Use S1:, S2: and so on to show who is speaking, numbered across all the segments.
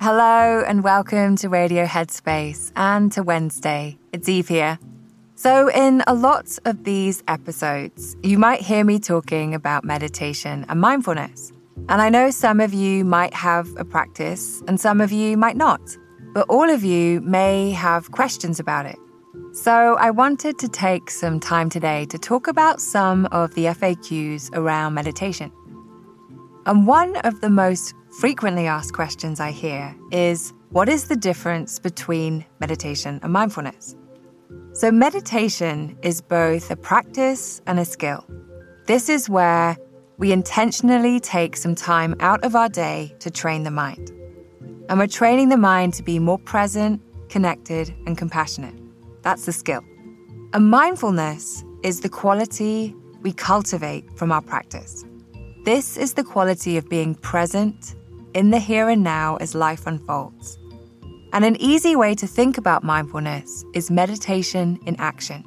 S1: Hello and welcome to Radio Headspace and to Wednesday. It's Eve here. So, in a lot of these episodes, you might hear me talking about meditation and mindfulness. And I know some of you might have a practice and some of you might not, but all of you may have questions about it. So, I wanted to take some time today to talk about some of the FAQs around meditation. And one of the most frequently asked questions I hear is what is the difference between meditation and mindfulness? So, meditation is both a practice and a skill. This is where we intentionally take some time out of our day to train the mind. And we're training the mind to be more present, connected, and compassionate. That's the skill. And mindfulness is the quality we cultivate from our practice. This is the quality of being present in the here and now as life unfolds. And an easy way to think about mindfulness is meditation in action.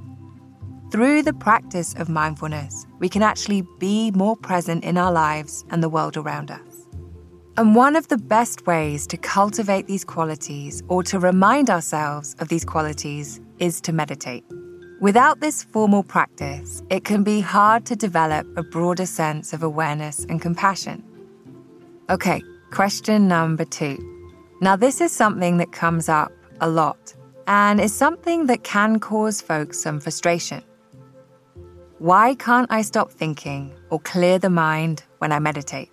S1: Through the practice of mindfulness, we can actually be more present in our lives and the world around us. And one of the best ways to cultivate these qualities or to remind ourselves of these qualities is to meditate. Without this formal practice, it can be hard to develop a broader sense of awareness and compassion. Okay, question number two. Now, this is something that comes up a lot and is something that can cause folks some frustration. Why can't I stop thinking or clear the mind when I meditate?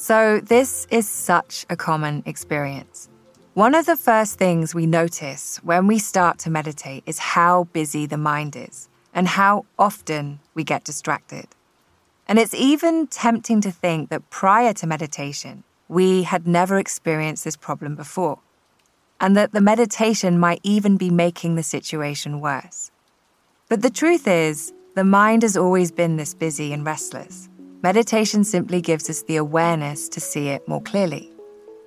S1: So, this is such a common experience. One of the first things we notice when we start to meditate is how busy the mind is and how often we get distracted. And it's even tempting to think that prior to meditation, we had never experienced this problem before, and that the meditation might even be making the situation worse. But the truth is, the mind has always been this busy and restless. Meditation simply gives us the awareness to see it more clearly.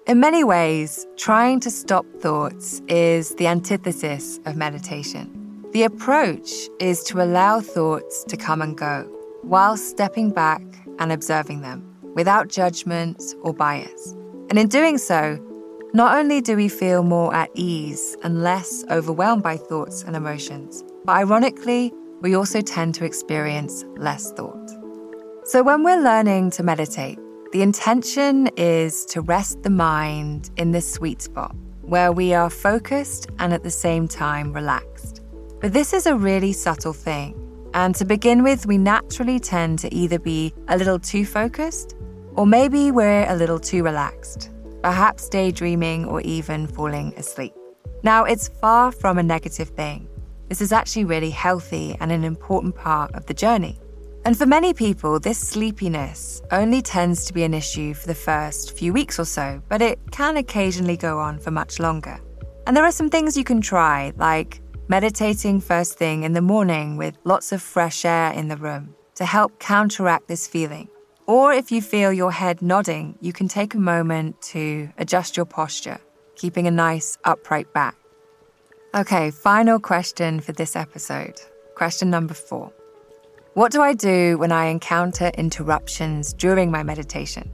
S1: In many ways, trying to stop thoughts is the antithesis of meditation. The approach is to allow thoughts to come and go while stepping back and observing them without judgment or bias. And in doing so, not only do we feel more at ease and less overwhelmed by thoughts and emotions, but ironically, we also tend to experience less thought. So when we're learning to meditate, the intention is to rest the mind in this sweet spot where we are focused and at the same time relaxed. But this is a really subtle thing. And to begin with, we naturally tend to either be a little too focused or maybe we're a little too relaxed, perhaps daydreaming or even falling asleep. Now, it's far from a negative thing. This is actually really healthy and an important part of the journey. And for many people, this sleepiness only tends to be an issue for the first few weeks or so, but it can occasionally go on for much longer. And there are some things you can try, like meditating first thing in the morning with lots of fresh air in the room to help counteract this feeling. Or if you feel your head nodding, you can take a moment to adjust your posture, keeping a nice upright back. Okay, final question for this episode. Question number four. What do I do when I encounter interruptions during my meditation?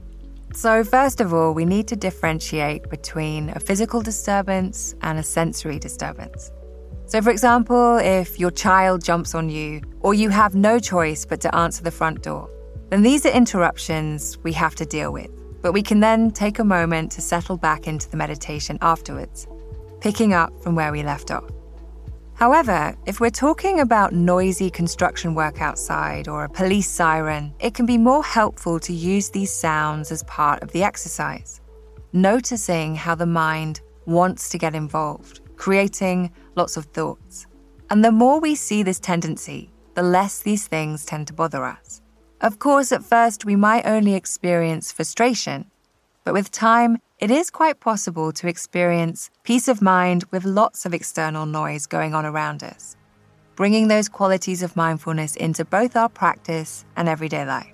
S1: So, first of all, we need to differentiate between a physical disturbance and a sensory disturbance. So, for example, if your child jumps on you or you have no choice but to answer the front door, then these are interruptions we have to deal with. But we can then take a moment to settle back into the meditation afterwards, picking up from where we left off. However, if we're talking about noisy construction work outside or a police siren, it can be more helpful to use these sounds as part of the exercise, noticing how the mind wants to get involved, creating lots of thoughts. And the more we see this tendency, the less these things tend to bother us. Of course, at first we might only experience frustration, but with time, it is quite possible to experience peace of mind with lots of external noise going on around us, bringing those qualities of mindfulness into both our practice and everyday life.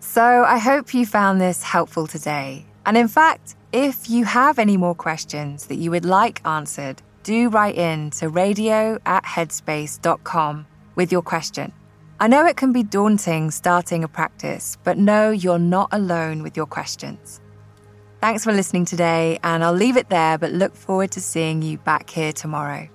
S1: So, I hope you found this helpful today. And in fact, if you have any more questions that you would like answered, do write in to radio at headspace.com with your question. I know it can be daunting starting a practice, but know you're not alone with your questions. Thanks for listening today, and I'll leave it there, but look forward to seeing you back here tomorrow.